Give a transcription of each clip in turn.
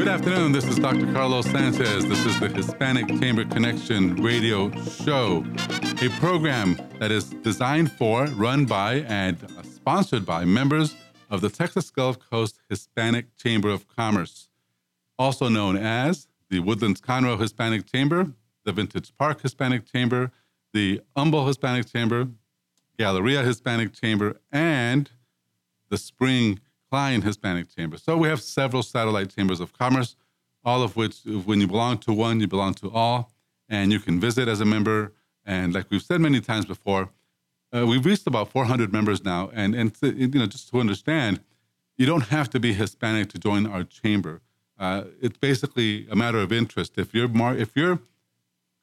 Good afternoon. This is Dr. Carlos Sanchez. This is the Hispanic Chamber Connection radio show, a program that is designed for, run by, and sponsored by members of the Texas Gulf Coast Hispanic Chamber of Commerce, also known as the Woodlands Conroe Hispanic Chamber, the Vintage Park Hispanic Chamber, the Humble Hispanic Chamber, Galleria Hispanic Chamber, and the Spring Klein Hispanic Chamber. So we have several satellite chambers of commerce, all of which, when you belong to one, you belong to all, and you can visit as a member. And like we've said many times before, uh, we've reached about 400 members now. And and to, you know, just to understand, you don't have to be Hispanic to join our chamber. Uh, it's basically a matter of interest. If your mar- if your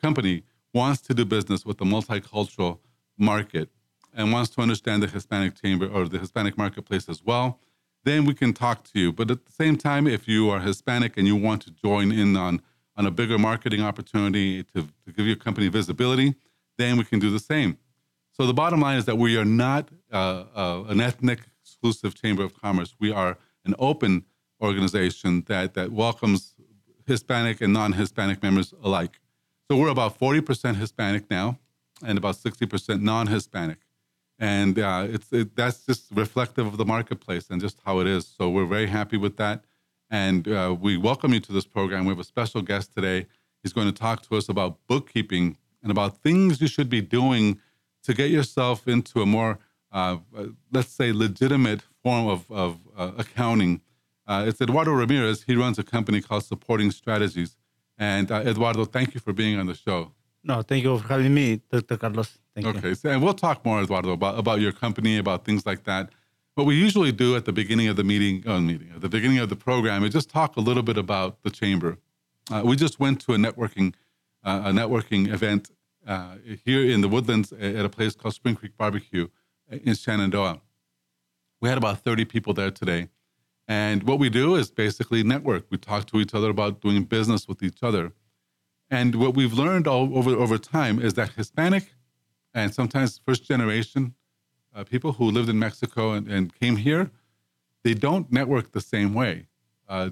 company wants to do business with the multicultural market and wants to understand the Hispanic chamber or the Hispanic marketplace as well, then we can talk to you. But at the same time, if you are Hispanic and you want to join in on, on a bigger marketing opportunity to, to give your company visibility, then we can do the same. So the bottom line is that we are not uh, uh, an ethnic exclusive chamber of commerce. We are an open organization that, that welcomes Hispanic and non Hispanic members alike. So we're about 40% Hispanic now and about 60% non Hispanic and uh, it's it, that's just reflective of the marketplace and just how it is. So we're very happy with that, and uh, we welcome you to this program. We have a special guest today. He's going to talk to us about bookkeeping and about things you should be doing to get yourself into a more, uh, let's say, legitimate form of, of uh, accounting. Uh, it's Eduardo Ramirez. He runs a company called Supporting Strategies. And uh, Eduardo, thank you for being on the show. No, thank you for having me, Dr. Carlos. Thank okay, so, and we'll talk more, Eduardo, about, about your company, about things like that. What we usually do at the beginning of the meeting, uh, meeting, at the beginning of the program, is just talk a little bit about the chamber. Uh, we just went to a networking, uh, a networking event uh, here in the Woodlands at a place called Spring Creek Barbecue in Shenandoah. We had about 30 people there today. And what we do is basically network. We talk to each other about doing business with each other. And what we've learned all over over time is that Hispanic and sometimes first generation uh, people who lived in Mexico and, and, came here, they don't network the same way. Uh,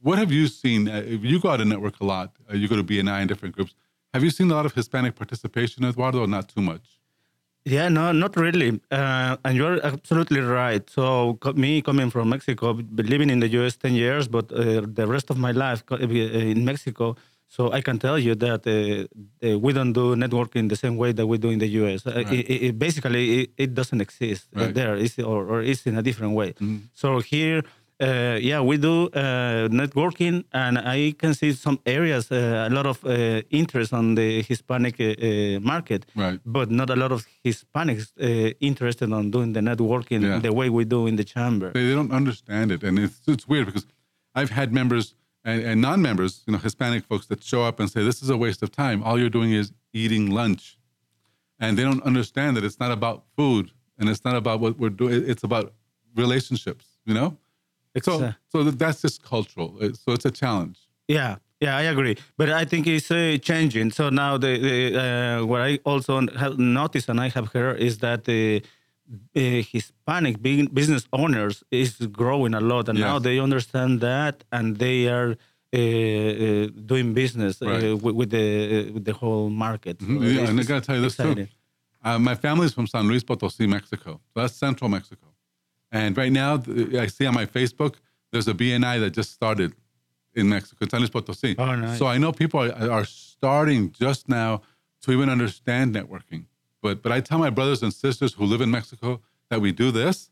what have you seen? Uh, if you go out and network a lot, uh, you go to BNI and different groups. Have you seen a lot of Hispanic participation, Eduardo, or not too much? Yeah, no, not really. Uh, and you're absolutely right. So, me coming from Mexico, living in the US 10 years, but uh, the rest of my life in Mexico, so I can tell you that uh, uh, we don't do networking the same way that we do in the US. Uh, right. It, it, basically, it, it, doesn't exist right. there, it's, or, or it's in a different way. Mm-hmm. So here, uh, yeah, we do uh, networking, and I can see some areas, uh, a lot of interest on the Hispanic market, right. but not a lot of Hispanics interested on doing the networking yeah. the way we do in the chamber. They, they don't understand it, and it's, it's weird because I've had members and, and non-members, you know, Hispanic folks that show up and say, "This is a waste of time. All you're doing is eating lunch," and they don't understand that it's not about food and it's not about what we're doing. It's about relationships. You know, so uh, so that's just cultural. So it's a challenge. Yeah, yeah, I agree. But I think it's uh, changing. So now the, the uh, what I also have noticed and I have heard is that the uh, Hispanic business owners is growing a lot, and yes. now they understand that, and they are uh, uh, doing business uh, with, with, the with the whole market. Mm-hmm. yeah, and I got to tell you this exciting. too. Uh, my family is from San Luis Potosi, Mexico. So that's central Mexico. And right now, I see on my Facebook, there's a BNI that just started in Mexico, San Luis Potosi. Oh, nice. So I know people are, are starting just now to even understand networking. But but I tell my brothers and sisters who live in Mexico that we do this,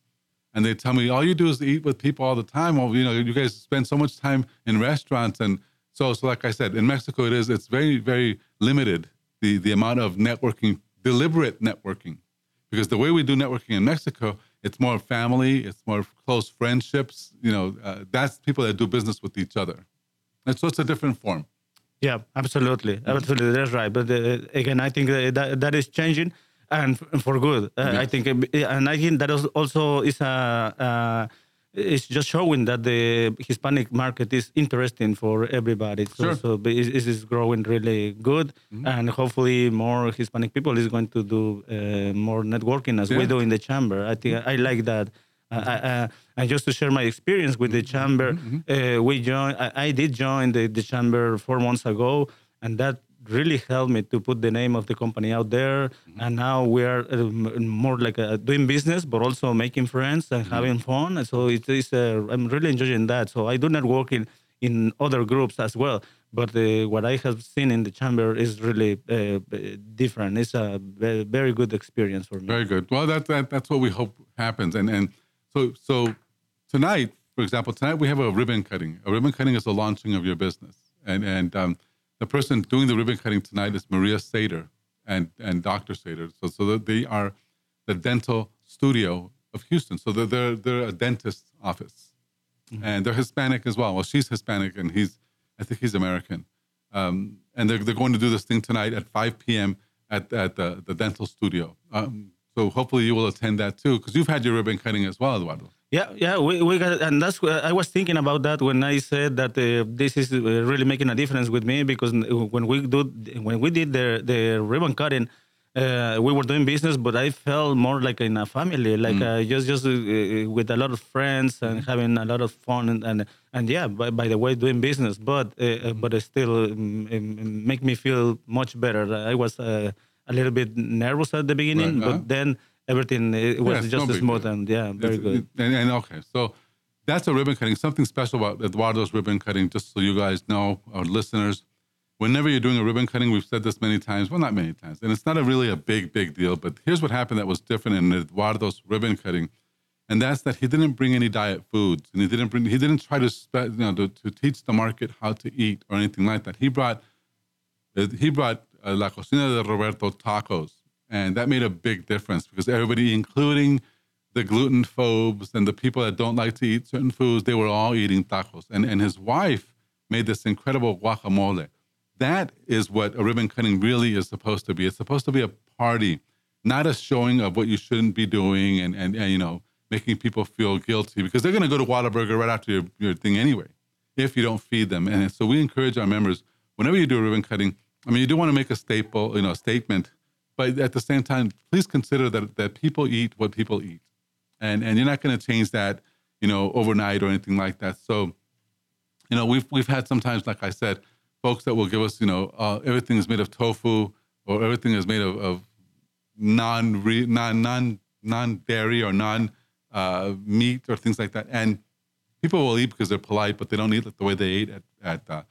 and they tell me all you do is eat with people all the time. Well, you know, you guys spend so much time in restaurants, and so so like I said, in Mexico it is it's very very limited the the amount of networking, deliberate networking, because the way we do networking in Mexico, it's more family, it's more close friendships. You know, uh, that's people that do business with each other, and so it's a different form. Yeah, absolutely, mm-hmm. absolutely. That's right. But uh, again, I think that that is changing, and for good. Uh, yes. I think, and I think that also is a it's just showing that the Hispanic market is interesting for everybody. So, sure. so it is growing really good, mm-hmm. and hopefully more Hispanic people is going to do uh, more networking as yeah. we do in the chamber. I think I like that. Uh, and just to share my experience with the chamber, mm-hmm. uh, we joined. I, I, did join the, the chamber four months ago, and that really helped me to put the name of the company out there. Mm-hmm. And now we are uh, more like uh, doing business, but also making friends and mm-hmm. having fun. And so it is. Uh, I'm really enjoying that. So I do networking in other groups as well. But uh, what I have seen in the chamber is really uh, different. It's a very, very good experience for me. Very good. Well, that, that that's what we hope happens. And and so so tonight, for example, tonight we have a ribbon cutting. A ribbon cutting is the launching of your business, and and um, the person doing the ribbon cutting tonight is Maria Sater and and Dr. Sater. So so they are the dental studio of Houston. So they're they're, they're a dentist's office, mm-hmm. and they're Hispanic as well. Well, she's Hispanic and he's I think he's American. Um, and they're, they're going to do this thing tonight at 5 p.m. at, at the, the dental studio. Um, so hopefully you will attend that too, because you've had your ribbon cutting as well, Eduardo. Yeah, yeah, we, we got, and that's I was thinking about that when I said that uh, this is uh, really making a difference with me because when we do when we did the the ribbon cutting, uh, we were doing business, but I felt more like in a family, like mm. uh, just just uh, uh with a lot of friends and mm-hmm. having a lot of fun and and, and yeah, by, by the way, doing business, but uh, but it still um, make me feel much better. I was a little bit nervous at the beginning, right. but uh-huh. then everything it was just no smooth and yeah, very it's, good. And, and, okay, so that's a ribbon cutting. Something special about Eduardo's ribbon cutting, just so you guys know, our listeners. Whenever you're doing a ribbon cutting, we've said this many times. Well, not many times, and it's not a really a big, big deal. But here's what happened that was different in Eduardo's ribbon cutting, and that's that he didn't bring any diet foods, and he didn't bring, he didn't try to, you know, to, to teach the market how to eat or anything like that. He brought, he brought uh, La Cocina de Roberto tacos and that made a big difference because everybody, including the gluten phobes and the people that don't like to eat certain foods, they were all eating tacos. And, and his wife made this incredible guacamole. That is what a ribbon cutting really is supposed to be. It's supposed to be a party, not a showing of what you shouldn't be doing and, and, and you know, making people feel guilty because they're going to go to Whataburger right after your, your thing anyway if you don't feed them. And so we encourage our members, whenever you do a ribbon cutting, I mean, you do want to make a staple, you know, statement but at the same time, please consider that that people eat what people eat, and and you're not going to change that, you know, overnight or anything like that. So, you know, we've we've had sometimes, like I said, folks that will give us, you know, uh, everything is made of tofu or everything is made of, of non non non non dairy or non uh, meat or things like that, and people will eat because they're polite, but they don't eat it the way they ate at at uh,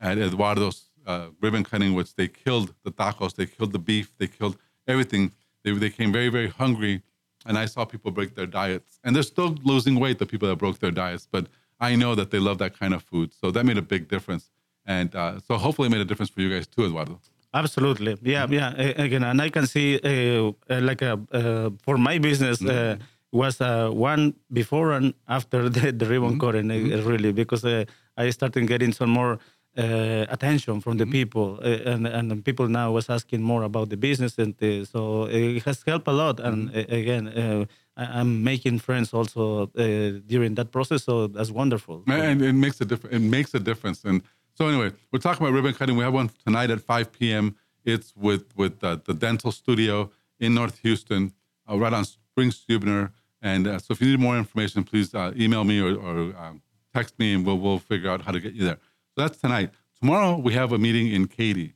at Eduardo's uh, ribbon cutting, which they killed the tacos, they killed the beef, they killed everything. They, they came very, very hungry. And I saw people break their diets. And they're still losing weight, the people that broke their diets. But I know that they love that kind of food. So that made a big difference. And uh, so hopefully it made a difference for you guys too, Eduardo. Absolutely. Yeah, yeah. Again, and I can see uh, uh like a, uh, for my business, uh, mm-hmm. was uh, one before and after the, the ribbon mm-hmm. cutting, mm-hmm. really, because I started getting some more uh, attention from the mm-hmm. people, uh, and and people now was asking more about the business, and uh, so it has helped a lot. And mm-hmm. again, uh, I, am making friends also uh, during that process, so that's wonderful. And it makes a difference. It makes a difference. And so anyway, we're talking about ribbon cutting. We have one tonight at 5 p.m. It's with with the dental studio in North Houston, uh, right on Spring Stuebner. And so if you need more information, please email me or, or um, text me, and we'll we'll figure out how to get you there. So that's tonight. Tomorrow we have a meeting in Katy.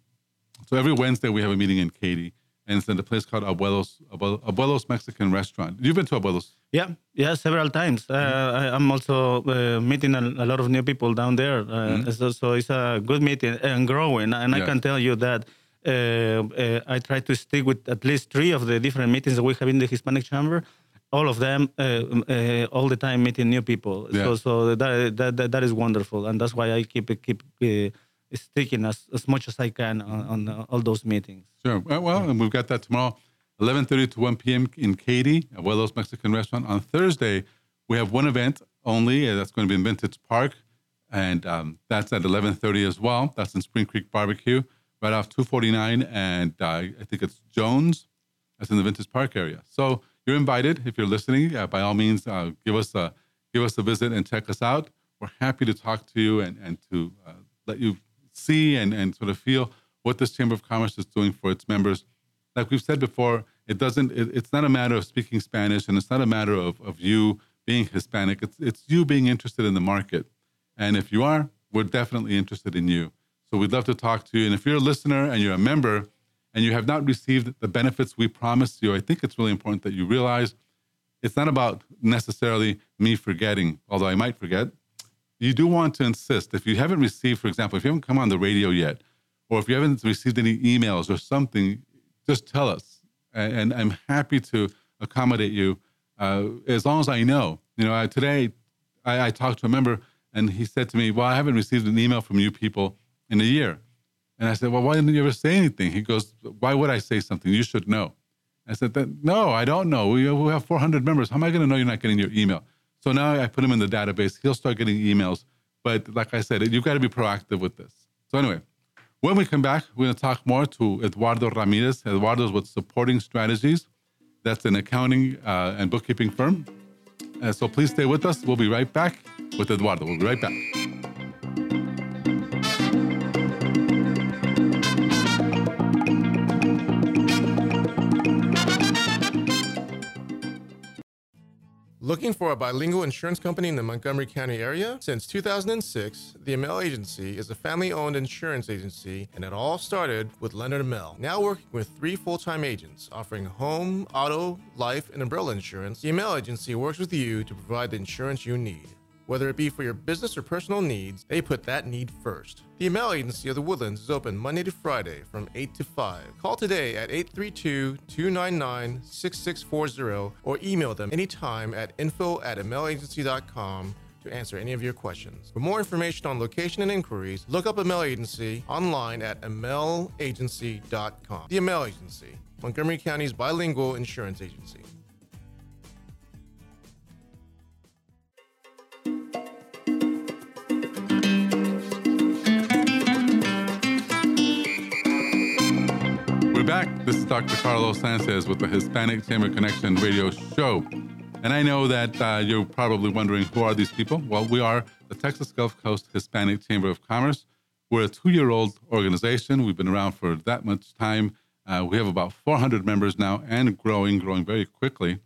So every Wednesday we have a meeting in Katy, and it's in a place called Abuelos Abuelos Mexican Restaurant. You've been to Abuelos? Yeah, yeah, several times. Uh, I, am also uh, meeting a, a, lot of new people down there. Uh, mm-hmm. so, so, it's a good meeting and growing. And yeah. I can tell you that. Uh, uh, I try to stick with at least three of the different meetings that we have in the Hispanic Chamber all of them uh, uh, all the time meeting new people. Yeah. So so that, that that is wonderful, and that's why I keep keep uh, sticking as, as much as I can on, on all those meetings. Sure. Well, and we've got that tomorrow, 11:30 to 1 p.m. in Katy, Abuelos Mexican Restaurant. On Thursday, we have one event only. that's going to be in Vintage Park. and um, that's at 11:30 as well. That's in Spring Creek Barbecue, right off 249, and uh, I think it's Jones. That's in the Vintage Park area. So you're invited if you're listening. By all means, uh, give us a give us a visit and check us out. We're happy to talk to you and and to uh, let you see and and sort of feel what this Chamber of Commerce is doing for its members. Like we've said before, it doesn't. It, it's not a matter of speaking Spanish, and it's not a matter of of you being Hispanic. It's it's you being interested in the market and if you are, we're definitely interested in you. So we'd love to talk to you. And if you're a listener and you're a member and you have not received the benefits we promised you, I think it's really important that you realize it's not about necessarily me forgetting, although I might forget. You do want to insist. If you haven't received, for example, if you haven't come on the radio yet, or if you haven't received any emails or something, just tell us. And, I'm happy to accommodate you uh, as long as I know. You know, I, today I, I talked to a member and he said to me, Well, I haven't received an email from you people in a year. And I said, Well, why didn't you ever say anything? He goes, Why would I say something? You should know. I said, No, I don't know. We, have 400 members. How am I going to know you're not getting your email? So now I put him in the database. He'll start getting emails. But like I said, you've got to be proactive with this. So, anyway, when we come back, we're going to talk more to Eduardo Ramirez. Eduardo's with Supporting Strategies. That's an accounting uh, and bookkeeping firm. Uh, so please stay with us. We'll be right back with Eduardo. We'll be right back. Looking for a bilingual insurance company in the Montgomery County area? Since 2006, the Amel Agency is a family owned insurance agency, and it all started with Leonard Amel. Now working with three full time agents offering home, auto, life, and umbrella insurance, the Amel Agency works with you to provide the insurance you need. Whether it be for your business or personal needs, they put that need first. The Amel Agency of the Woodlands is open Monday to Friday from 8 to 5. Call today at 832 299 6640 or email them anytime at info at amelagency.com to answer any of your questions. For more information on location and inquiries, look up Amel Agency online at amelagency.com. The Amel Agency, Montgomery County's bilingual insurance agency. Back. This is Dr. Carlos Sanchez with the Hispanic Chamber Connection radio show. And I know that uh, you're probably wondering who are these people? Well, we are the Texas Gulf Coast Hispanic Chamber of Commerce. We're a two year old organization. We've been around for that much time. Uh, we have about 400 members now and growing, growing very quickly.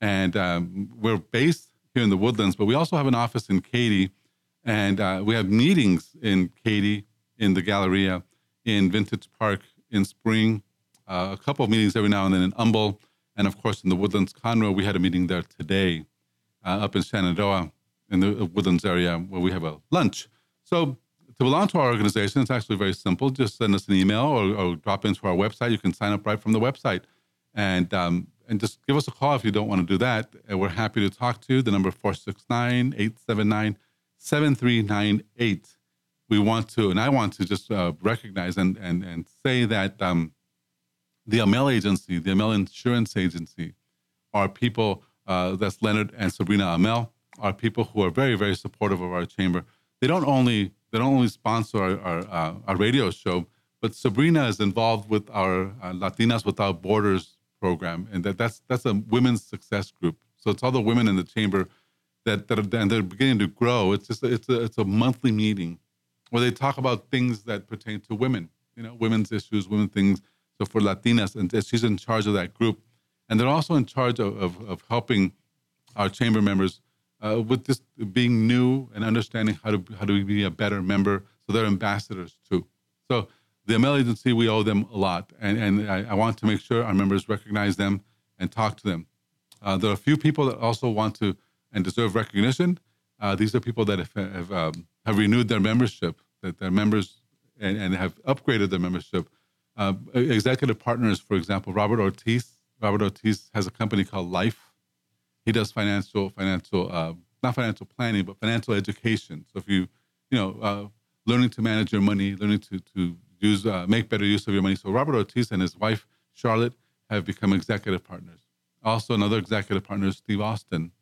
And um, we're based here in the Woodlands, but we also have an office in Katy. And uh, we have meetings in Katy, in the Galleria, in Vintage Park, in Spring, uh, a couple of meetings every now and then in Humble, and of course in the Woodlands Conroe. We had a meeting there today, uh, up in Shenandoah, in the Woodlands area, where we have a lunch. So to belong to our organization, it's actually very simple. Just send us an email or, or drop into our website. You can sign up right from the website, and um, and just give us a call if you don't want to do that. And we're happy to talk to you. The number 469-879-7398. We want to, and I want to just uh, recognize and and and say that um, the Amel agency, the Amel Insurance Agency, are people, uh, that's Leonard and Sabrina Amel, are people who are very, very supportive of our chamber. They don't only they don't only sponsor our our, uh, our radio show, but Sabrina is involved with our uh, Latinas Without Borders program, and that that's that's a women's success group. So it's all the women in the chamber that that are, and they're beginning to grow. It's just it's a it's a monthly meeting where they talk about things that pertain to women, you know, women's issues, women things so for Latinas, and she's in charge of that group. And they're also in charge of, of, of helping our chamber members uh, with just being new and understanding how to how to be a better member. So they're ambassadors too. So the Amel agency, we owe them a lot, and and I, I, want to make sure our members recognize them and talk to them. Uh, there are a few people that also want to and deserve recognition. Uh, these are people that have have, um, have renewed their membership, that they're members and, and have upgraded their membership uh, executive partners, for example, Robert Ortiz. Robert Ortiz has a company called Life. He does financial, financial, uh, not financial planning, but financial education. So if you, you know, uh, learning to manage your money, learning to to use, uh, make better use of your money. So Robert Ortiz and his wife Charlotte have become executive partners. Also, another executive partner is Steve Austin.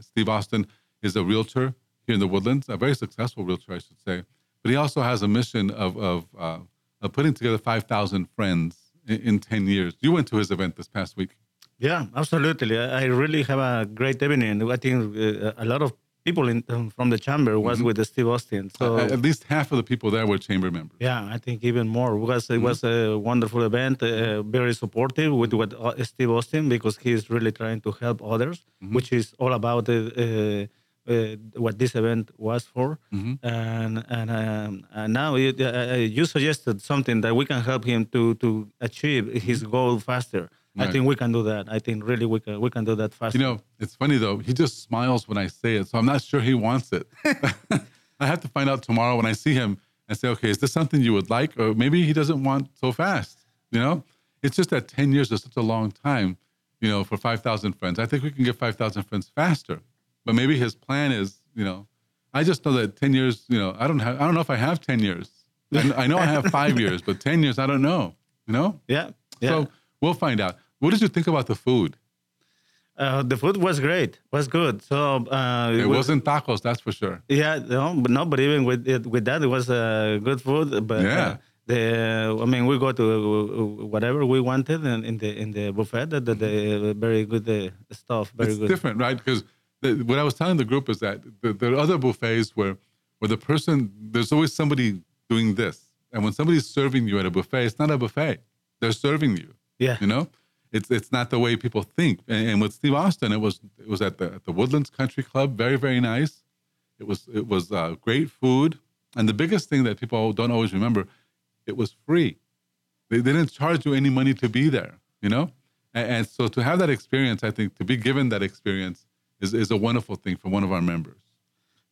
Steve Austin is a realtor here in the Woodlands, a very successful realtor, I should say. But he also has a mission of of, uh, of putting together 5,000 friends in, in 10 years. You went to his event this past week. Yeah, absolutely. I I really have a great evening. I think uh, a lot of people in, um, from the chamber was Mm-hmm. with Steve Austin. So At- at least half of the people there were chamber members. yeah, I think even more because it was a wonderful event, uh, very supportive with what uh, Steve Austin because he's really trying to help others, which is all about uh, uh, uh, what this event was for. And and, um, and now you, uh, you suggested something that we can help him to to achieve his goal faster. I think we can do that. I think really we can we can do that faster. You know, it's funny though. He just smiles when I say it, so I'm not sure he wants it. I have to find out tomorrow when I see him and say, okay, is this something you would like, or maybe he doesn't want so fast. You know, it's just that 10 years is such a long time. You know, for 5,000 friends, I think we can get 5,000 friends faster. But maybe his plan is, you know, I just know that 10 years. You know, I don't have. I don't know if I have 10 years. I, I know I have five years, but 10 years, I don't know. You know. yeah, yeah. So we'll find out. What did you think about the food? uh, the food was great, was good. So uh, It was- wasn't tacos, that's for sure. Yeah, no, but no, but even with it, with that, it was uh, good food. But Yeah. uh, the I mean, we go to uh, whatever we wanted in, in the in the buffet. The, the, the very good uh, stuff, very it's good. different, right? Because the, what I was telling the group is that the, there are other buffets where, where the person, there's always somebody doing this. And when somebody's serving you at a buffet, it's not a buffet. They're serving you. Yeah. You know? It's it's not the way people think. And, and with Steve Austin, it was it was at the at the Woodlands Country Club, very, very nice. It was it was uh, great food. And the biggest thing that people don't always remember, it was free. They, they didn't charge you any money to be there, you know? And, and so to have that experience, I think to be given that experience is, is a wonderful thing for one of our members.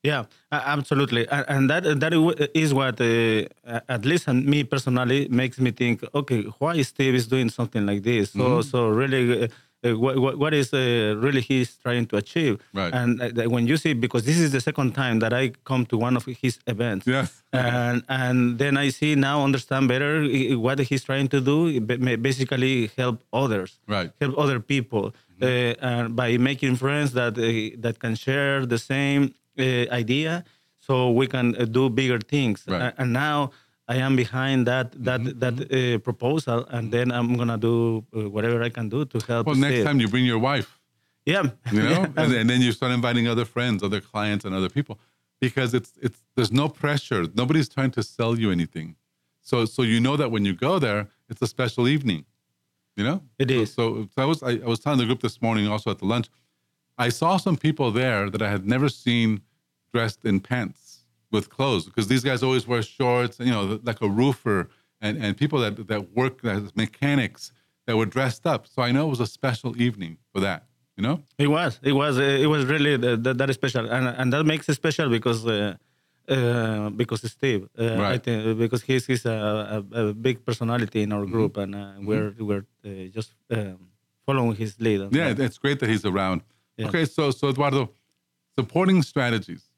Yeah, absolutely, and, and that that is what, uh, at least on me personally, makes me think. Okay, why Steve is doing something like this? So so really. Uh, uh, what, what is uh, really he's trying to achieve Right. and uh, when you see because this is the second time that i come to one of his events Yes. and and then i see now understand better uh, what he's trying to do basically help others Right. help other people uh, and by making friends that uh, that can share the same uh, idea so we can uh, do bigger things Right. And now i am behind that that that uh, proposal and then i'm gonna do uh, whatever i can do to help Well, next time you bring your wife, yeah you know, Yeah. and, and then you start inviting other friends, other clients, and other people, because it's it's there's no pressure. Nobody's trying to sell you anything, so so you know that when you go there, it's a special evening, you know. It is. so. So, so I was I, I was telling the group this morning also at the lunch, I saw some people there that I had never seen dressed in pants with clothes because these guys always wear shorts, you know, like a roofer and, and people that, that work as mechanics that were dressed up. So I know it was a special evening for that, you know? It was. It was. uh, It was really the, the, that special, and and that makes it special because uh, uh, because Steve, uh, I Right. think because he's he's a, a, a big personality in our Mm-hmm. group, and uh, we're we're uh, just um, following his lead. Yeah, that. it's great that he's around. Yeah. Okay, so so Eduardo, supporting strategies.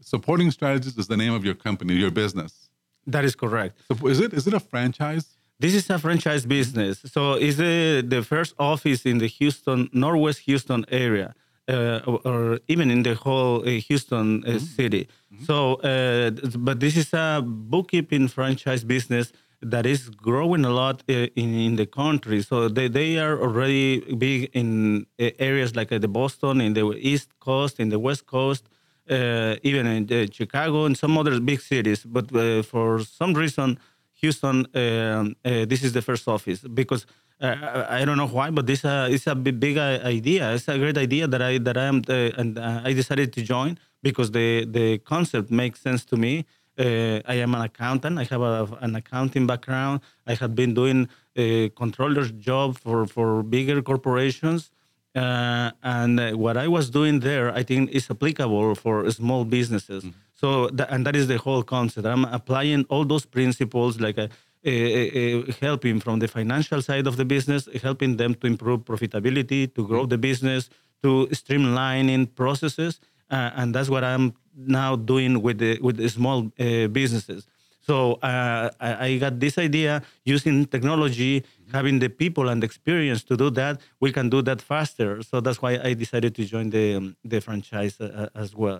Supporting strategies is the name of your company, your business. that is correct. So is it is it a franchise? This is a franchise business. So it's the, the first office in the Houston, Northwest Houston area, uh, or, or even in the whole uh, Houston uh, city. So, uh, but this is a bookkeeping franchise business that is growing a lot uh, in, in the country. So they, they are already big in uh, areas like the Boston, in the East Coast, in the West Coast, uh, even in uh, Chicago and some other big cities. But uh, for some reason, Houston, um, uh, this is the first office because uh, I don't know why, but this uh, is a big, big idea. It's a great idea that I that I am and I decided to join because the the concept makes sense to me. I am an accountant. I have a, an accounting background. I have been doing a controller's job for for bigger corporations. Uh, and uh, what I was doing there, I think, is applicable for small businesses. So, tha- and that is the whole concept. I'm applying all those principles, like uh, uh, uh, helping from the financial side of the business, helping them to improve profitability, to grow the business, to streamlining processes, uh, and that's what I'm now doing with the with the small uh, businesses. So uh, I, I got this idea using technology, having the people and the experience to do that. We can do that faster. So that's why I decided to join the um, the franchise uh, as well.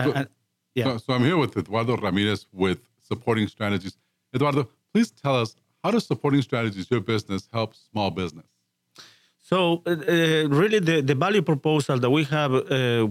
And, So- and- yeah. So, so I'm here with Eduardo Ramirez with Supporting Strategies. Eduardo, please tell us how does Supporting Strategies, your business, help small business? So, uh, uh, really, the, the value proposal that we have uh,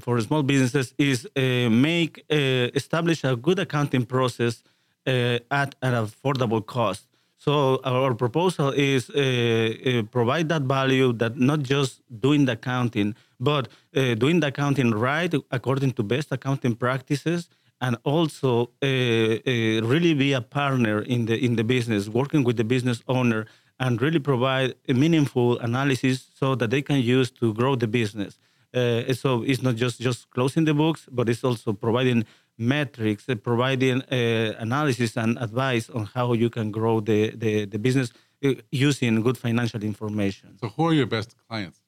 for small businesses is uh, make uh, establish a good accounting process uh, at an affordable cost. So, our proposal is uh, uh, provide that value that not just doing the accounting, but uh, doing the accounting right according to best accounting practices and also uh, uh, really be a partner in the in the business, working with the business owner, and really provide a meaningful analysis so that they can use to grow the business. Uh, so it's not just just closing the books, but it's also providing metrics, uh, providing uh, analysis and advice on how you can grow the the, the business uh, using good financial information. So, who are your best clients?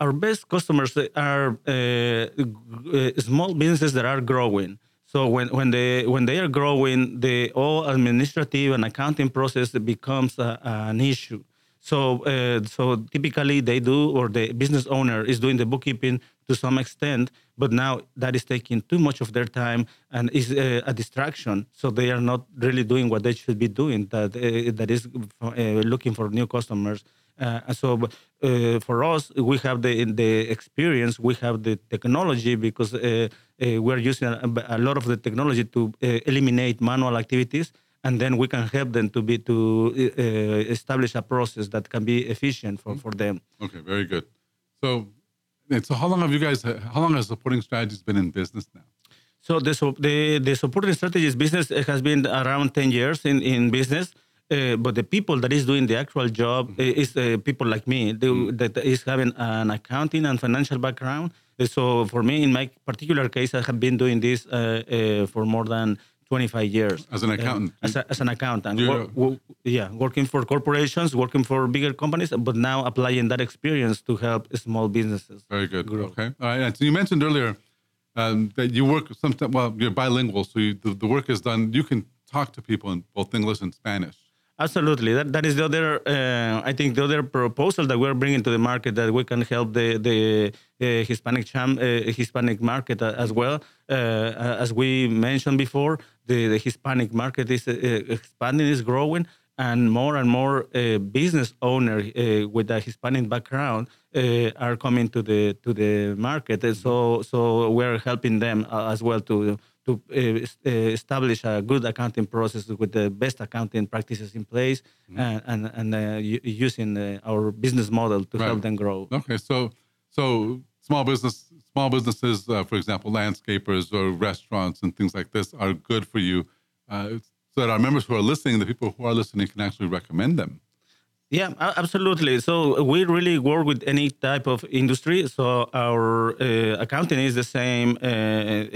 Our best customers are uh, uh, small businesses that are growing. So when, when they when they are growing, the all administrative and accounting process becomes a, an issue. So uh, so typically they do, or the business owner is doing the bookkeeping to some extent, but now that is taking too much of their time and is uh, a distraction. So they are not really doing what they should be doing. That uh, that is uh, looking for new customers. Uh, so uh, for us, we have the the experience, we have the technology because uh, uh, we're using a, lot of the technology to uh, eliminate manual activities, and then we can help them to be to uh, establish a process that can be efficient for, for them. Okay, very good. So, and so how long have you guys? How long has Supporting Strategies been in business now? So the the the supporting strategies business has been around ten years in in business. Uh, but the people that is doing the actual job uh, is uh, people like me the, that is having an accounting and financial background. Uh, So for me, in my particular case, I have been doing this uh, uh, for more than 25 years As an accountant. as, a, as an accountant. Wo- yeah, working for corporations, working for bigger companies, but now applying that experience to help small businesses. Very good. grow. Okay. All right. So you mentioned earlier um, that you work sometimes. Well, you're bilingual, so you, the, the work is done. You can talk to people in both English and Spanish. Absolutely. That, that is the other, uh, I think, the other proposal that we're bringing to the market that we can help the, the uh, Hispanic cham, uh, Hispanic market as well. Uh, as we mentioned before, the, the Hispanic market is uh, expanding, is growing, and more and more uh, business owners with a Hispanic background are coming to the to the market. And so so we're helping them as well to to uh, establish a good accounting process with the best accounting practices in place and and, and uh, using uh, our business model to Right. help them grow. Okay. So so small business small businesses, uh, for example, landscapers or restaurants and things like this, are good for you. Uh, so that our members who are listening, the people who are listening, can actually recommend them. Yeah, absolutely. So we really work with any type of industry. So our uh, accounting is the same uh, uh,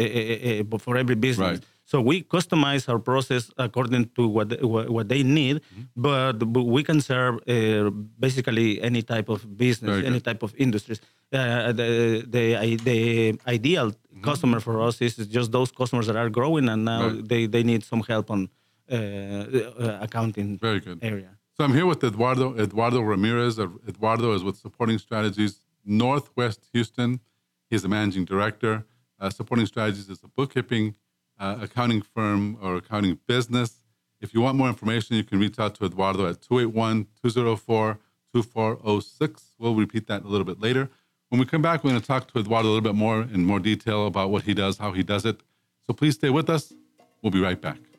uh, uh, for every business. Right. So we customize our process according to what they, what, what they need, Mm-hmm. but, but we can serve uh, basically any type of business, any type of industries. Uh, the, the the ideal customer for us is just those customers that are growing and now Mm-hmm. Right. they, they need some help on uh, uh, accounting Very good. area. So I'm here with Eduardo Eduardo Ramirez. Eduardo is with Supporting Strategies Northwest Houston. He's the managing director. Uh, Supporting Strategies is a bookkeeping, uh, accounting firm or accounting business. If you want more information, you can reach out to Eduardo at 281-204-2406. We'll repeat that a little bit later. When we come back, we're going to talk to Eduardo a little bit more in more detail about what he does, how he does it. So please stay with us. We'll be right back.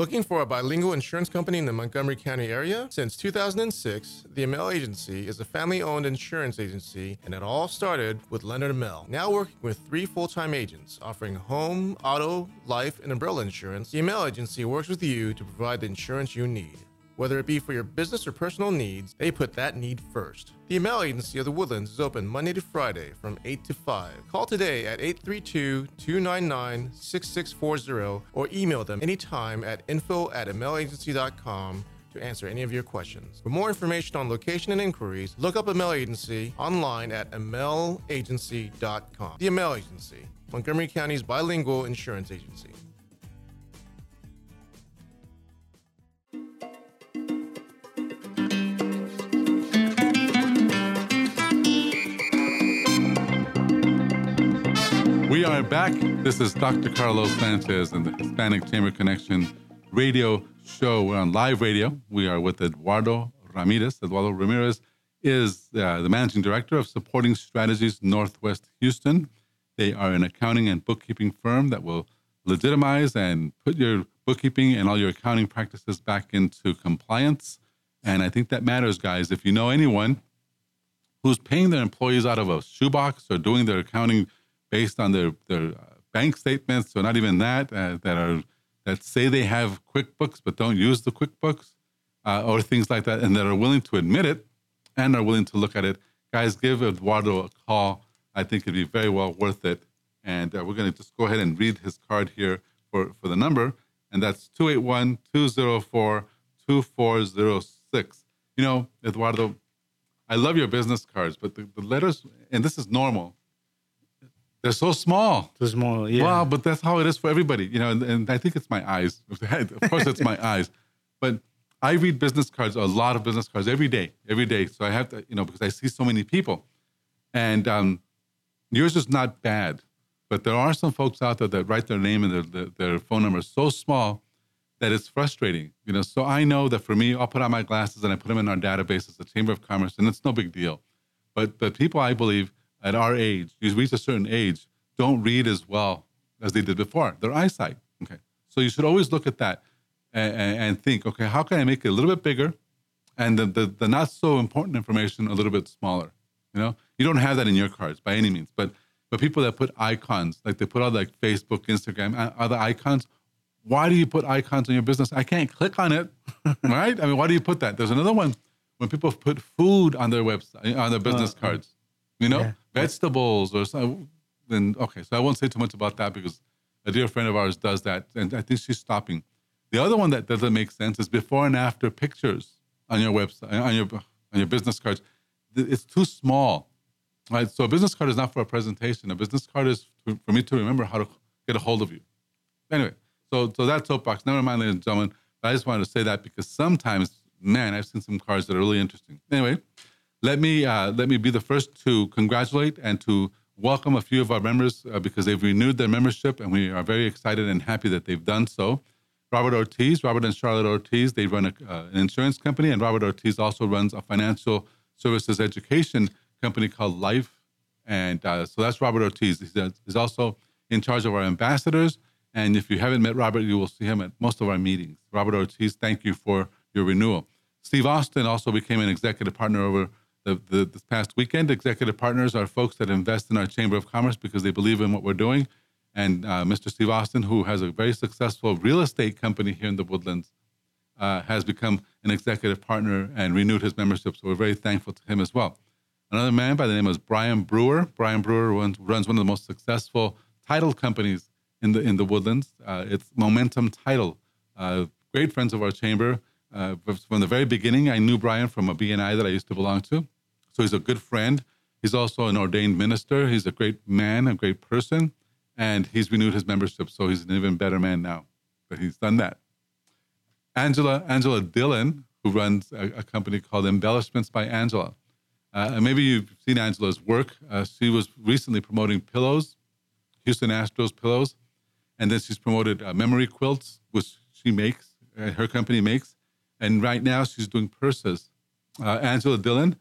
Looking for a bilingual insurance company in the Montgomery County area? Since 2006, the Amel Agency is a family owned insurance agency, and it all started with Leonard Amel. Now working with three full time agents offering home, auto, life, and umbrella insurance, the Amel Agency works with you to provide the insurance you need. Whether it be for your business or personal needs, they put that need first. The Amel Agency of the Woodlands is open Monday to Friday from 8 to 5. Call today at 832 299 6640 or email them anytime at info at amelagency.com to answer any of your questions. For more information on location and inquiries, look up Amel Agency online at amelagency.com. The Amel Agency, Montgomery County's bilingual insurance agency. We are back. This is Dr. Carlos Sanchez and the Hispanic Chamber Connection radio show. We're on live radio. We are with Eduardo Ramirez. Eduardo Ramirez is uh, the managing director of Supporting Strategies Northwest Houston. They are an accounting and bookkeeping firm that will legitimize and put your bookkeeping and all your accounting practices back into compliance. And I think that matters, guys. If you know anyone who's paying their employees out of a shoebox or doing their accounting based on their their uh, bank statements, or not even that, uh, that are that say they have QuickBooks but don't use the QuickBooks, uh, or things like that, and that are willing to admit it and are willing to look at it. Guys, give Eduardo a call. I think it'd be very well worth it. And uh, we're going to just go ahead and read his card here for, for the number, and that's 281 204 2406. You know, Eduardo, I love your business cards, but the, the letters, and this is normal, they're so small. Too small, yeah. Wow, but that's how it is for everybody, you know. And, and I think it's my eyes. of course, it's my eyes. But I read business cards, a lot of business cards every day, every day. So I have to, you know, because I see so many people, and um, yours is not bad, but there are some folks out there that write their name and their, their, their phone number so small that it's frustrating, you know. So I know that for me, I'll put on my glasses and I put them in our database as the Chamber of Commerce, and it's no big deal. But but people, I believe at our age, you reach a certain age, don't read as well as they did before. Their eyesight. Okay. So you should always look at that and, and think, okay, how can I make it a little bit bigger and the, the, the not so important information a little bit smaller? You know, you don't have that in your cards by any means, but but people that put icons, like they put all like Facebook, Instagram, other icons, why do you put icons on your business? I can't click on it, right? I mean, why do you put that? There's another one when people put food on their website, on their business uh, cards. You know, yeah. vegetables or something. Then okay, so I won't say too much about that because a dear friend of ours does that, and I think she's stopping. The other one that doesn't make sense is before and after pictures on your website, on your on your business cards. It's too small, right? So a business card is not for a presentation. A business card is for me to remember how to get a hold of you. Anyway, so so that soapbox. Never mind, ladies and gentlemen. I just wanted to say that because sometimes, man, I've seen some cards that are really interesting. Anyway, let me uh, let me be the first to congratulate and to welcome a few of our members uh, because they've renewed their membership, and we are very excited and happy that they've done so. Robert Ortiz, Robert and Charlotte Ortiz, they run a, uh, an insurance company, and Robert Ortiz also runs a financial services education company called Life. And uh, so that's Robert Ortiz. Uh, he's also in charge of our ambassadors. And if you haven't met Robert, you will see him at most of our meetings. Robert Ortiz, thank you for your renewal. Steve Austin also became an executive partner over the, the, this past weekend. Executive partners are folks that invest in our Chamber of Commerce because they believe in what we're doing. And uh, Mr. Steve Austin, who has a very successful real estate company here in the Woodlands, uh, has become an executive partner and renewed his membership. So we're very thankful to him as well. Another man by the name of Brian Brewer. Brian Brewer runs, runs one of the most successful title companies in the in the Woodlands. Uh, it's Momentum Title. Uh, great friends of our chamber. Uh, from the very beginning, I knew Brian from a BNI that I used to belong to. So he's a good friend. He's also an ordained minister. He's a great man, a great person, and he's renewed his membership. So he's an even better man now But he's done that. Angela Angela Dillon, who runs a, a company called Embellishments by Angela. Uh, and maybe you've seen Angela's work. Uh, she was recently promoting pillows, Houston Astros pillows, and then she's promoted uh, memory quilts, which she makes, uh, her company makes. And right now she's doing purses. Uh, Angela Dillon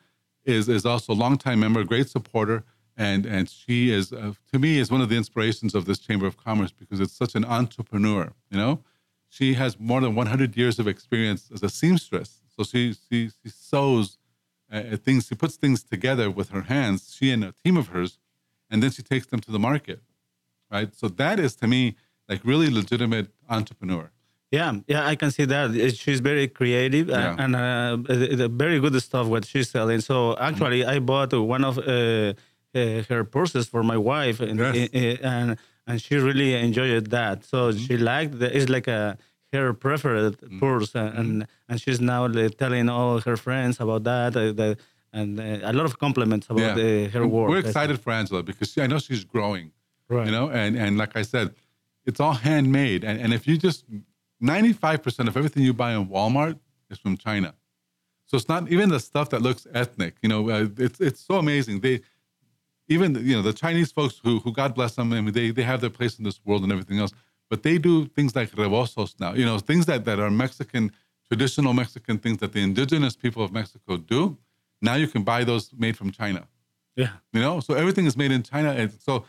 is, is also a longtime member, a great supporter. And, and she is, uh, to me, is one of the inspirations of this Chamber of Commerce because it's such an entrepreneur, you know? She has more than 100 years of experience as a seamstress. So she, she, she sews uh, things, she puts things together with her hands, she and a team of hers, and then she takes them to the market, right? So that is, to me, like really legitimate entrepreneur. Yeah, yeah, I can see that. She's very creative yeah. and, uh, very good stuff what she's selling. So actually, mm-hmm. I bought one of uh, uh, her purses for my wife, and yes. and, and she really enjoyed that. So mm-hmm. she liked the, it's like a her preferred mm-hmm. purse, and mm-hmm. and she's now telling all her friends about that. Uh, the, and uh, a lot of compliments about yeah. her work. We're excited for Angela because she, I know she's growing. Right. You know, and and like I said, it's all handmade, and and if you just 95% of everything you buy in Walmart is from China. So it's not even the stuff that looks ethnic. You know, uh, it's it's so amazing. They, even you know the Chinese folks who who God bless them, I mean they they have their place in this world and everything else, but they do things like rebozos now. You know things that that are Mexican traditional Mexican things that the indigenous people of Mexico do. Now you can buy those made from China. Yeah. You know, so everything is made in China, and so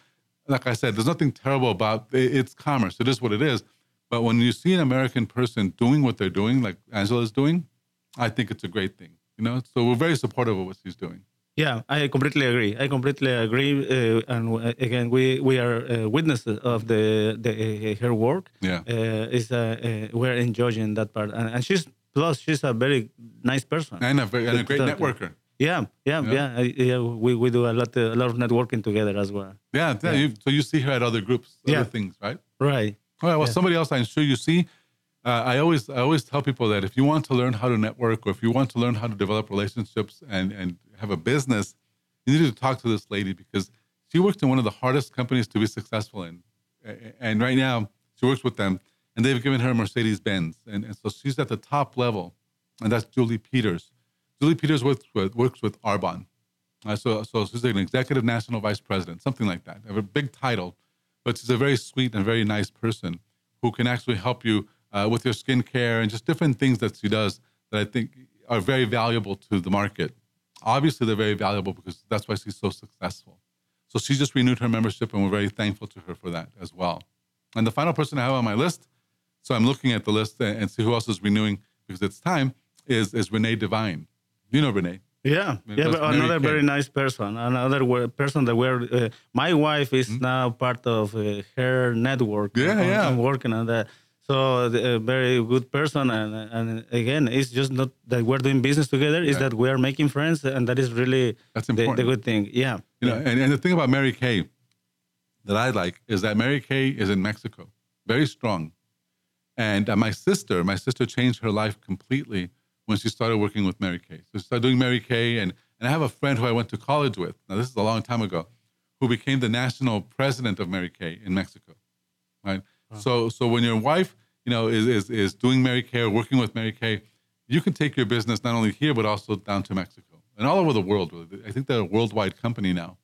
like I said, there's nothing terrible about it. It's commerce. It is what it is. But when you see an American person doing what they're doing, like Angela is doing, I think it's a great thing. You know, so we're very supportive of what she's doing. Yeah, I completely agree. I completely agree. Uh, and uh, again, we we are uh, witnesses of the, the uh, her work. Yeah, uh, is uh, we're enjoying that part, and, and, she's plus she's a very nice person and a, very, and a great networker. Yeah, yeah, yeah. yeah. yeah we, we do a lot a lot of networking together as well. Yeah, yeah. You, so you see her at other groups, other yeah. things, right? Right. All right. Well, somebody else I'm sure you see uh, I always I always tell people that if you want to learn how to network or if you want to learn how to develop relationships and and have a business, you need to talk to this lady because she works in one of the hardest companies to be successful in, and right now she works with them, and they've given her a Mercedes Benz, and, and so she's at the top level, and that's Julie Peters. Julie Peters works with works with Arbonne, uh, so so she's an executive national vice president, something like that. Have a big title, but she's a very sweet and very nice person who can actually help you uh, with your skincare and just different things that she does that I think are very valuable to the market. Obviously, they're very valuable because that's why she's so successful. So she just renewed her membership, and we're very thankful to her for that as well. And the final person I have on my list, so I'm looking at the list and see who else is renewing because it's time, is, is Renee Devine. You know Renee. Yeah, yeah, but another very nice person. Another person that we're. Uh, my wife is mm-hmm. now part of uh, her network. Yeah, on, yeah. I'm working on that. So a very good person, and and again, it's just not that we're doing business together; it's that we are making friends, and that is really that's important. The, the good thing. Yeah, you know, and, and the thing about Mary Kay that I like is that Mary Kay is in Mexico, very strong, and uh, my sister, my sister changed her life completely when she started working with Mary Kay. So she started doing Mary Kay, and and I have a friend who I went to college with. Now this is a long time ago, who became the national president of Mary Kay in Mexico, right? So so when your wife, you know, is, is is doing Mary Kay or working with Mary Kay, you can take your business not only here but also down to Mexico and all over the world. I think they're a worldwide company now,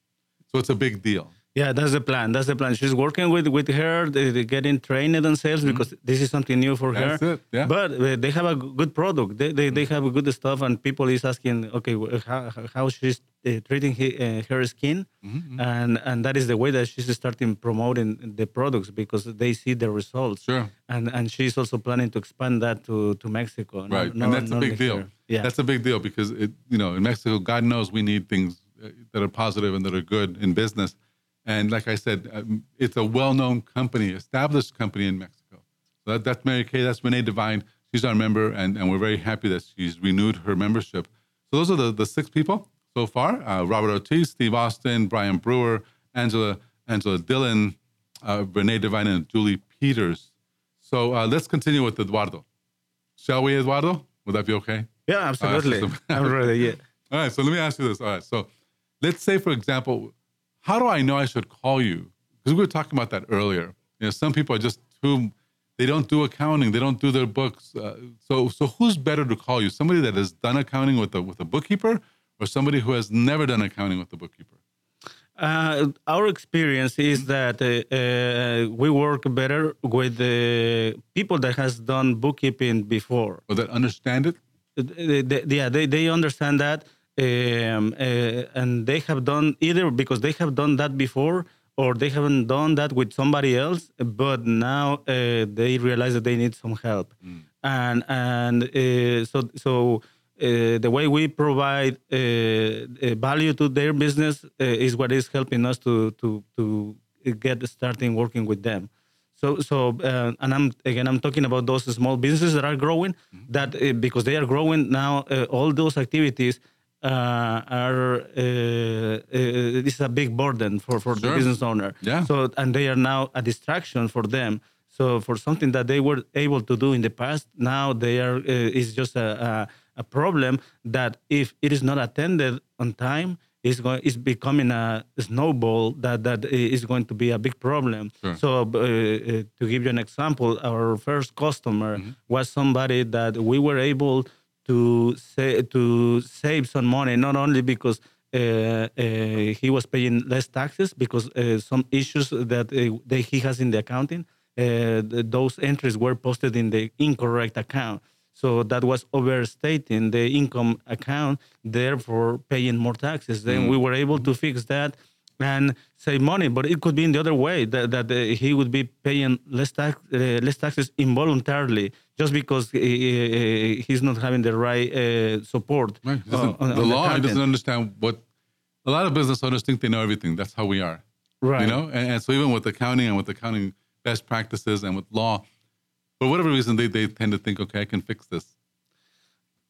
so it's a big deal. Yeah, that's the plan. That's the plan. She's working with with her, getting trained on sales mm-hmm. because this is something new for that's her. It, yeah. But uh, they have a good product. They they, they have good stuff, and people is asking, okay, how, how she's uh, treating he, uh, her skin, mm-hmm. and and that is the way that she's starting promoting the products because they see the results. Sure. And and she's also planning to expand that to to Mexico. Right, no, and that's a big deal. Yeah, that's a big deal because it, you know, in Mexico, God knows we need things that are positive and that are good in business and like I said, um, it's a well-known company, established company in Mexico. So that, that's Mary Kay. That's Renee Devine. She's our member, and, and we're very happy that she's renewed her membership. So those are the, the six people so far: uh, Robert Ortiz, Steve Austin, Brian Brewer, Angela Angela Dillon, uh, Renee Devine, and Julie Peters. So uh, let's continue with Eduardo. Shall we, Eduardo? Would that be okay? Yeah, absolutely. I'm ready. Yeah. All right. So let me ask you this. All right. So let's say, for example, how do I know I should call you? Because we were talking about that earlier. You know, some people are just too, they don't do accounting, they don't do their books. Uh, so, so who's better to call you? Somebody that has done accounting with a with a bookkeeper, or somebody who has never done accounting with a bookkeeper? Uh, our experience is that uh, uh, we work better with the people that has done bookkeeping before. Or that understand it. They, they, yeah, they, they understand that um, uh, and they have done either because they have done that before or they haven't done that with somebody else but now uh, they realize that they need some help mm. and and uh, so so uh, the way we provide uh, uh, value to their business is what is helping us to to to get starting working with them so, so, uh, and I'm again, I'm talking about those small businesses that are growing. Mm-hmm. That because they are growing now, uh, all those activities are uh, uh, this is a big burden for for sure. the business owner. Yeah. So and they are now a distraction for them. So for something that they were able to do in the past, now they are is just a, a, a problem that if it is not attended on time, is going is becoming a snowball that that is going to be a big problem. Sure. So uh, uh, to give you an example, our first customer mm-hmm. was somebody that we were able to to save some money, not only because uh, he was paying less taxes because some issues that, that he has in the accounting, those entries were posted in the incorrect account. So that was overstating the income account, therefore paying more taxes. Then mm. we were able to fix that and save money. But it could be in the other way that, that uh, he would be paying less tax, uh, less taxes involuntarily just because he, he's not having the right uh, support. Right. On, the law the doesn't understand what a lot of business owners think they know everything. That's how we are. Right. You know, and, and so even with accounting and with accounting best practices and with law for whatever reason, they, they tend to think, okay, I can fix this.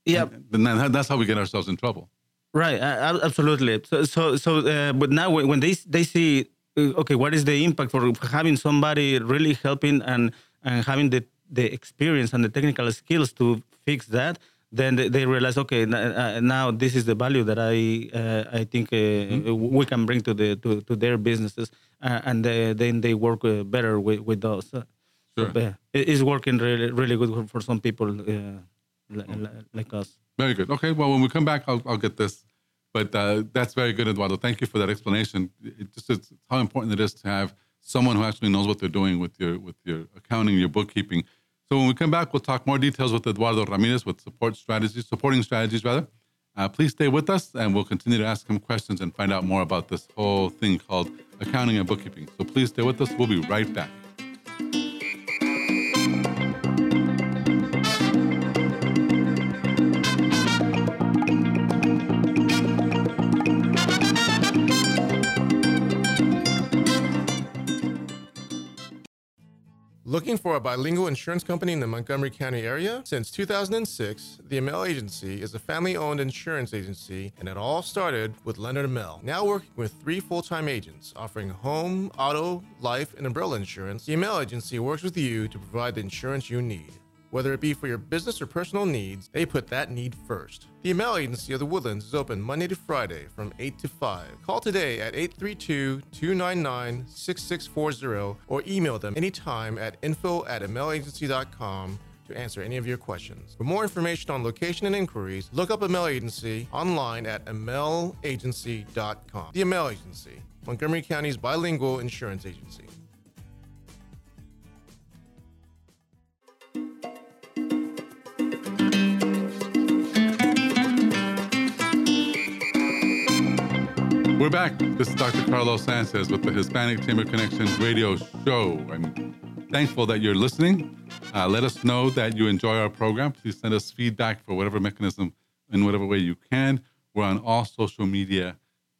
Yeah. Then that's how we get ourselves in trouble. Right. Uh, absolutely. So, so, so uh, but now when they they see, uh, okay, what is the impact for having somebody really helping and and having the the experience and the technical skills to fix that, then they, they realize, okay, uh, now this is the value that I uh, I think uh, mm-hmm. we can bring to the to, to their businesses, and then they work better with with those. Sure. It's working really, really good for some people uh, like us. Very good. Okay. Well, when we come back, I'll, I'll get this. But uh, that's very good, Eduardo. Thank you for that explanation. It just it's how important it is to have someone who actually knows what they're doing with your with your accounting, your bookkeeping. So when we come back, we'll talk more details with Eduardo Ramirez with support strategies, supporting strategies rather. Uh, please stay with us, and we'll continue to ask him questions and find out more about this whole thing called accounting and bookkeeping. So please stay with us. We'll be right back. Looking for a bilingual insurance company in the Montgomery County area? Since 2006, the Amel Agency is a family owned insurance agency, and it all started with Leonard Amel. Now working with three full time agents offering home, auto, life, and umbrella insurance, the Amel Agency works with you to provide the insurance you need. Whether it be for your business or personal needs, they put that need first. The Amel Agency of the Woodlands is open Monday to Friday from 8 to 5. Call today at 832 299 6640 or email them anytime at info at amelagency.com to answer any of your questions. For more information on location and inquiries, look up Amel Agency online at amelagency.com. The Amel Agency, Montgomery County's bilingual insurance agency. We're back. This is Dr. Carlos Sanchez with the Hispanic Chamber Connection radio show. I'm thankful that you're listening. Uh, let us know that you enjoy our program. Please send us feedback for whatever mechanism, in whatever way you can. We're on all social media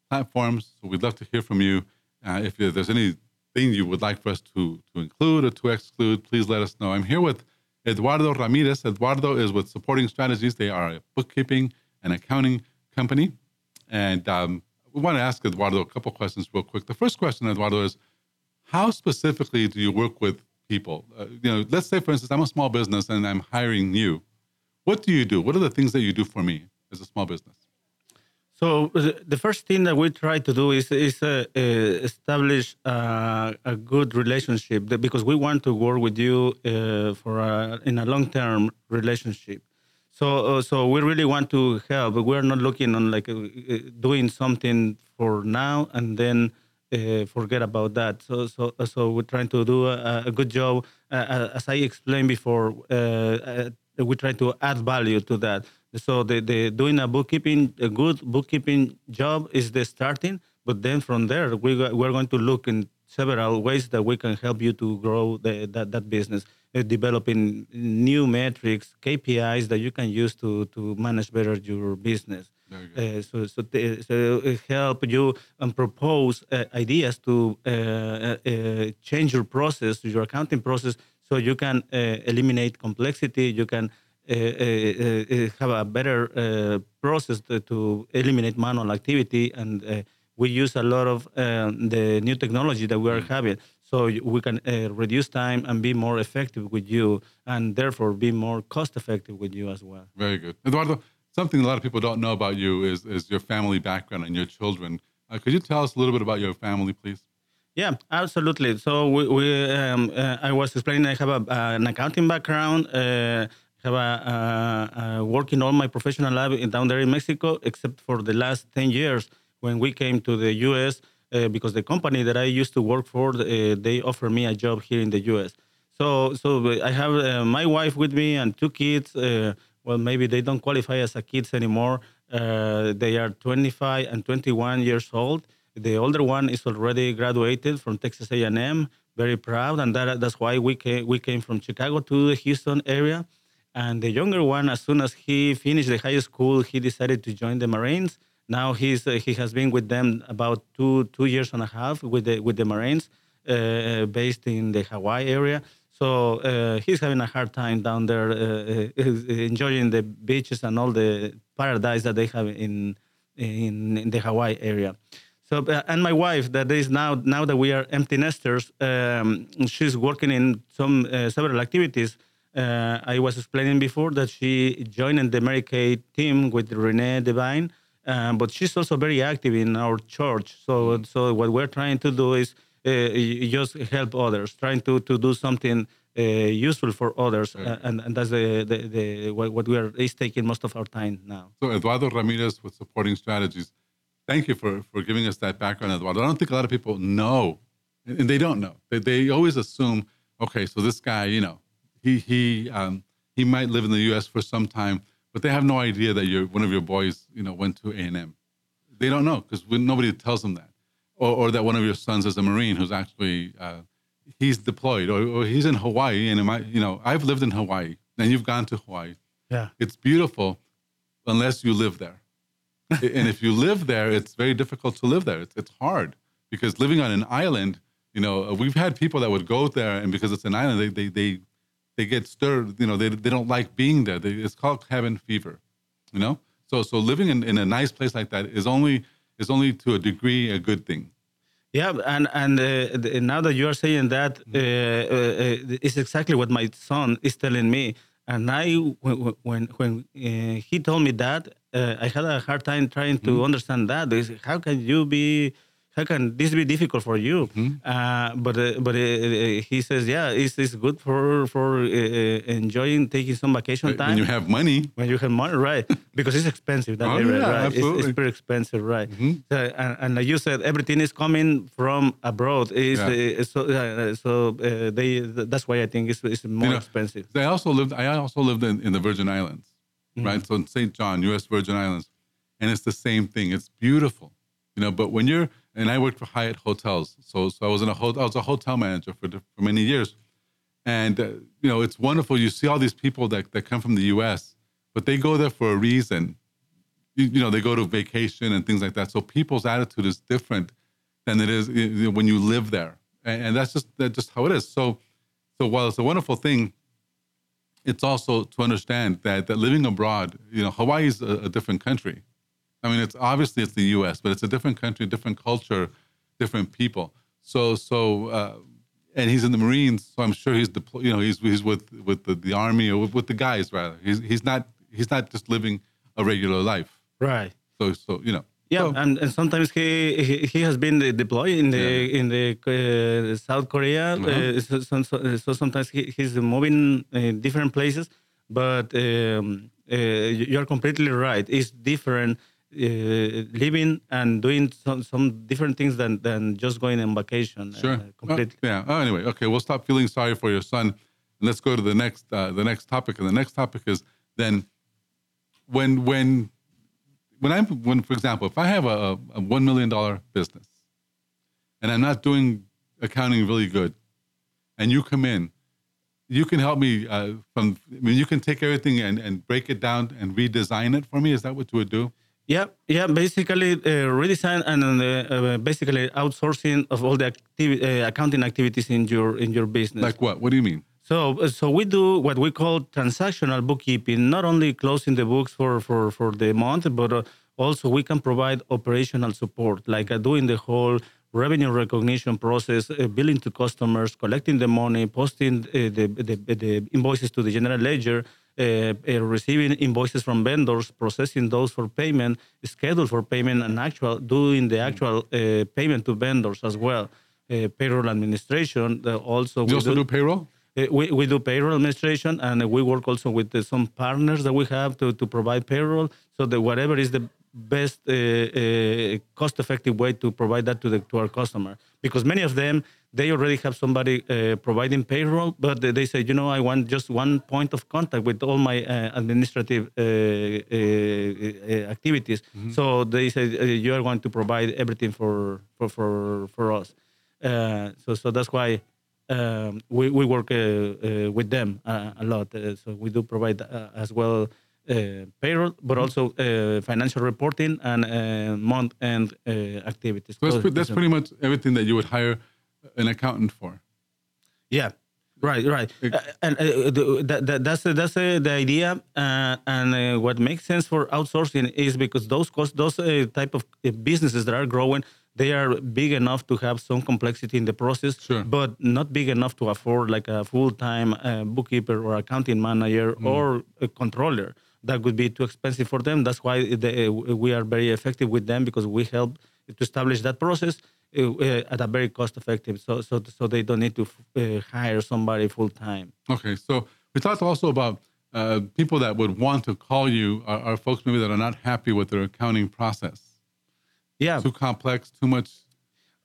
platforms, so we'd love to hear from you. Uh, if there's anything you would like for us to, to include or to exclude, please let us know. I'm here with Eduardo Ramirez. Eduardo is with Supporting Strategies. They are a bookkeeping and accounting company. And um, we want to ask Eduardo a couple questions real quick. The first question, Eduardo, is how specifically do you work with people? Uh, you know, let's say, for instance, I'm a small business and I'm hiring you. What do you do? What are the things that you do for me as a small business? So the first thing that we try to do is is uh, uh, establish uh, a good relationship because we want to work with you uh, for a, in a long term relationship. So, uh, so we really want to help. We're not looking on like uh, uh, doing something for now and then uh, forget about that. So, so, so we're trying to do a, a good job. As I explained before, we try to add value to that. So, the, the doing a bookkeeping, a good bookkeeping job is the starting. But then from there, we we're going to look in several ways that we can help you to grow the, that that business developing new metrics, KPIs that you can use to to manage better your business. Uh, so so, t- so help you and propose uh, ideas to uh, uh, change your process, your accounting process, so you can eliminate complexity. You can have a better process to, to, eliminate manual activity and we use a lot of the new technology that we are mm. having so we can uh, reduce time and be more effective with you and therefore be more cost effective with you as well very good eduardo something a lot of people don't know about you is, is your family background and your children uh, could you tell us a little bit about your family please yeah, absolutely. So we, we um, uh, I was explaining I have a, uh, an accounting background. Uh, have a, uh, uh, working all my professional life down there in Mexico, except for the last ten years when we came to the U.S. Uh, because the company that I used to work for, uh, they offered me a job here in the U.S. So, so I have uh, my wife with me and two kids. Uh, well, maybe they don't qualify as a kids anymore. Uh, they are 25 and 21 years old. The older one is already graduated from Texas A&M. Very proud, and that, that's why we came, we came from Chicago to the Houston area. And the younger one, as soon as he finished the high school, he decided to join the Marines. Now he's uh, he has been with them about two two years and a half with the with the Marines, uh, based in the Hawaii area. So uh, he's having a hard time down there, uh, uh, enjoying the beaches and all the paradise that they have in in, in the Hawaii area. So uh, and my wife, that is now now that we are empty nesters, um, she's working in some several activities. I was explaining before that she joined the Kay team with Renee Devine. Um, but she's also very active in our church. So, mm-hmm. so what we're trying to do is uh, just help others, trying to, to do something uh, useful for others, right. and, and that's the, the, the, what we are is taking most of our time now. So Eduardo Ramirez with Supporting Strategies, thank you for, for giving us that background, Eduardo. I don't think a lot of people know, and they don't know. They, they always assume, okay, so this guy, you know, he he um, he might live in the U.S. for some time but they have no idea that your one of your boys, you know, went to A and M. They don't know because nobody tells them that, or, or that one of your sons is a Marine who's actually uh, he's deployed, or, or, he's in Hawaii, and I, you know, I've lived in Hawaii, and you've gone to Hawaii. Yeah, it's beautiful, unless you live there, and if you live there, it's very difficult to live there. It's it's hard because living on an island, you know, we've had people that would go there, and because it's an island, they they they they get stirred. You know, they, they don't like being there. They, it's called cabin fever. You know, so so living in, in a nice place like that is only is only to a degree a good thing. Yeah, and and uh, now that you are saying that, uh, uh, it's exactly what my son is telling me. And I, when when, when uh, he told me that, uh, I had a hard time trying to mm-hmm. understand that. How can you be how can this be difficult for you? Mm-hmm. Uh, but uh, but uh, uh, he says, yeah, it's, it's good for for uh, uh, enjoying taking some vacation time. When you have money. When you have money, right? because it's expensive. That oh, area, yeah, right? It's, it's pretty expensive, right? Mm-hmm. So, and, and, like you said, everything is coming from abroad. Is yeah. so so they that's why I think it's, it's more you know, expensive. I also lived. I also lived in, in the Virgin Islands, mm-hmm. right? So in St. John, U.S. Virgin Islands, and it's the same thing. It's beautiful, you know. But when you're and I worked for Hyatt Hotels. So, so I was in a ho- I was a hotel manager for for many years, and uh, you know it's wonderful. You see all these people that that come from the U.S., but they go there for a reason. You, you know, they go to vacation and things like that. So people's attitude is different than it is when you live there, and, and that's just that's just how it is. So, so while it's a wonderful thing, it's also to understand that that living abroad, you know, Hawaii is a, a different country I mean, it's obviously it's the U.S., but it's a different country, different culture, different people. So, so, uh, and he's in the Marines, so I'm sure he's deployed. You know, he's he's with with the, the army or with, with, the guys rather. He's he's not he's not just living a regular life. Right. So so you know. Yeah, so, and, and sometimes he, he, he has been deployed in the yeah. in the uh, South Korea. Uh-huh. Uh, so, so, so, sometimes he, he's moving in different places, but um, uh, you're completely right. It's different uh, living and doing some, some different things than, than just going on vacation. Uh, sure. Uh, completely. Oh, yeah. Oh, anyway, okay. We'll stop feeling sorry for your son. And let's go to the next uh, the next topic. And the next topic is then when when when I'm when for example, if I have a, a one million dollar business and I'm not doing accounting really good, and you come in, you can help me uh, from. I mean, you can take everything and, and break it down and redesign it for me. Is that what you would do? Yeah, yeah. Basically, uh, redesign and uh, uh, basically outsourcing of all the activi- uh, accounting activities in your in your business. Like what? What do you mean? So, uh, so we do what we call transactional bookkeeping. Not only closing the books for for for the month, but uh, also we can provide operational support, like doing the whole revenue recognition process, billing to customers, collecting the money, posting the, the the invoices to the general ledger uh, uh, receiving invoices from vendors, processing those for payment, schedule for payment, and actual doing the actual uh, payment to vendors as well. payroll administration also. You also do, do payroll. we, we do payroll administration and we work also with some partners that we have to, to provide payroll so that whatever is the best uh, uh, cost-effective way to provide that to the to our customer because many of them they already have somebody uh, providing payroll, but they say, you know, I want just one point of contact with all my uh, administrative uh, uh activities. Mm-hmm. So they say uh, you are going to provide everything for for for, for us. Uh, so so that's why. Um, we, we work with them a lot, so we do provide as well payroll, but mm-hmm. also financial reporting and month-end activities. So that's, that's pretty much everything that you would hire an accountant for. Yeah, right, right. Uh, and uh, that, that, that's that's uh, the idea. Uh, and uh, what makes sense for outsourcing is because those cost, those uh, type of businesses that are growing, they are big enough to have some complexity in the process, sure. but not big enough to afford like a full-time bookkeeper or accounting manager mm. or a controller. That would be too expensive for them. That's why they, we are very effective with them because we help to establish that process uh, at a very cost effective so so so they don't need to uh, hire somebody full time okay so we talked also about uh, people that would want to call you are, are, folks maybe that are not happy with their accounting process. Yeah. Too complex too much.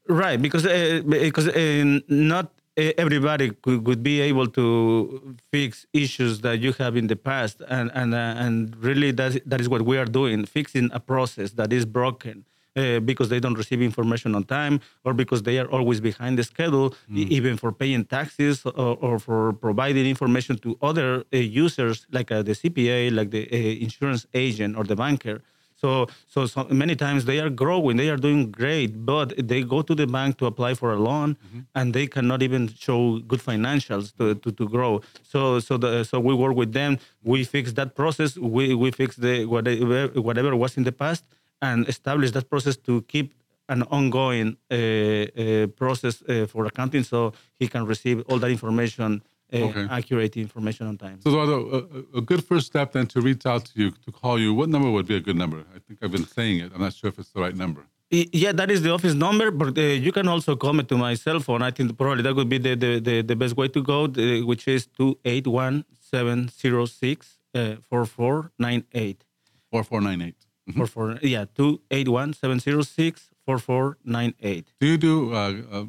Right because uh, because uh, not everybody could, could, be able to fix issues that you have in the past and and uh, and really that that is what we are doing fixing a process that is broken uh, because they don't receive information on time or because they are always behind the schedule, mm. even for paying taxes or, or, for providing information to other uh, users like uh, the CPA, like the uh, insurance agent or the banker. So, so, so, many times they are growing, they are doing great, but they go to the bank to apply for a loan, mm-hmm. and they cannot even show good financials to, to, to grow. So, so, the, so we work with them. We fix that process. We, we fix the whatever, whatever was in the past, and establish that process to keep an ongoing uh, uh, process uh, for accounting so he can receive all that information okay. accurate information on time. So, Eduardo, a, a, good first step then to reach out to you, to call you, what number would be a good number? I think I've been saying it. I'm not sure if it's the right number. Yeah, that is the office number, but uh, you can also call me to my cell phone. I think probably that would be the, the, the, the best way to go, the, which is 281 706 uh, 4498. 4498. Mm-hmm. Four four yeah two eight one seven zero six four four nine eight. Do you do uh, uh,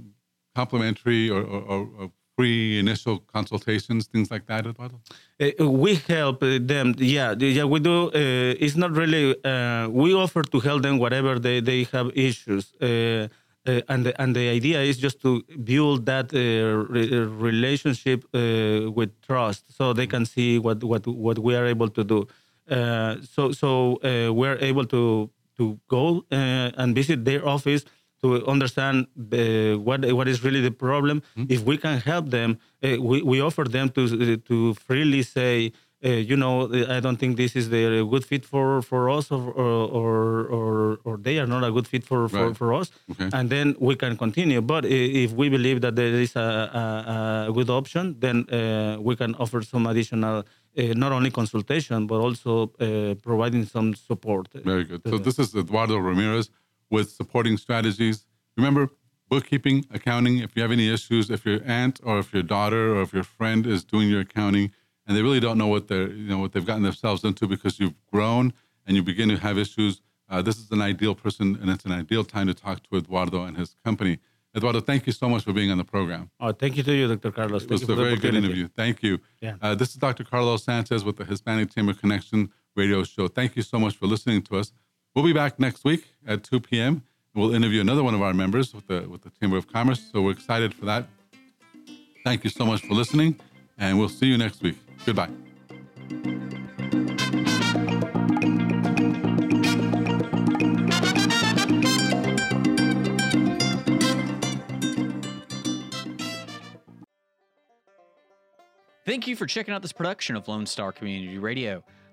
complimentary or, or, or, free initial consultations, things like that? Uh, we help uh, them. Yeah, yeah, we do. Uh, it's not really. Uh, we offer to help them whatever they, they have issues. Uh, and the, and the idea is just to build that re- relationship with trust, so they can see what, what what we are able to do. So so we're able to to go and visit their office to understand the, what what is really the problem. Mm-hmm. If we can help them, we, we offer them to to freely say. Uh, you know, I don't think this is the good fit for, for us, or, or, or, or they are not a good fit for, for, right. for us. Okay. And then we can continue. But if we believe that there is a, a, a good option, then uh, we can offer some additional uh, not only consultation but also uh, providing some support. Very good. So this is Eduardo Ramirez with supporting strategies. Remember, bookkeeping, accounting. If you have any issues, if your aunt or if your daughter or if your friend is doing your accounting and they really don't know what they're you know what they've gotten themselves into because you've grown and you begin to have issues, uh, this is an ideal person and it's an ideal time to talk to Eduardo and his company. Eduardo, thank you so much for being on the program. Oh, thank you to you, Dr. Carlos. It was a very good interview. Thank you. Yeah. Uh, this is Dr. Carlos Sanchez with the Hispanic Chamber Connection radio show. Thank you so much for listening to us. We'll be back next week at 2 p.m. We'll interview another one of our members with the, with the Chamber of Commerce. So we're excited for that. Thank you so much for listening, and we'll see you next week. Goodbye. Thank you for checking out this production of Lone Star Community Radio.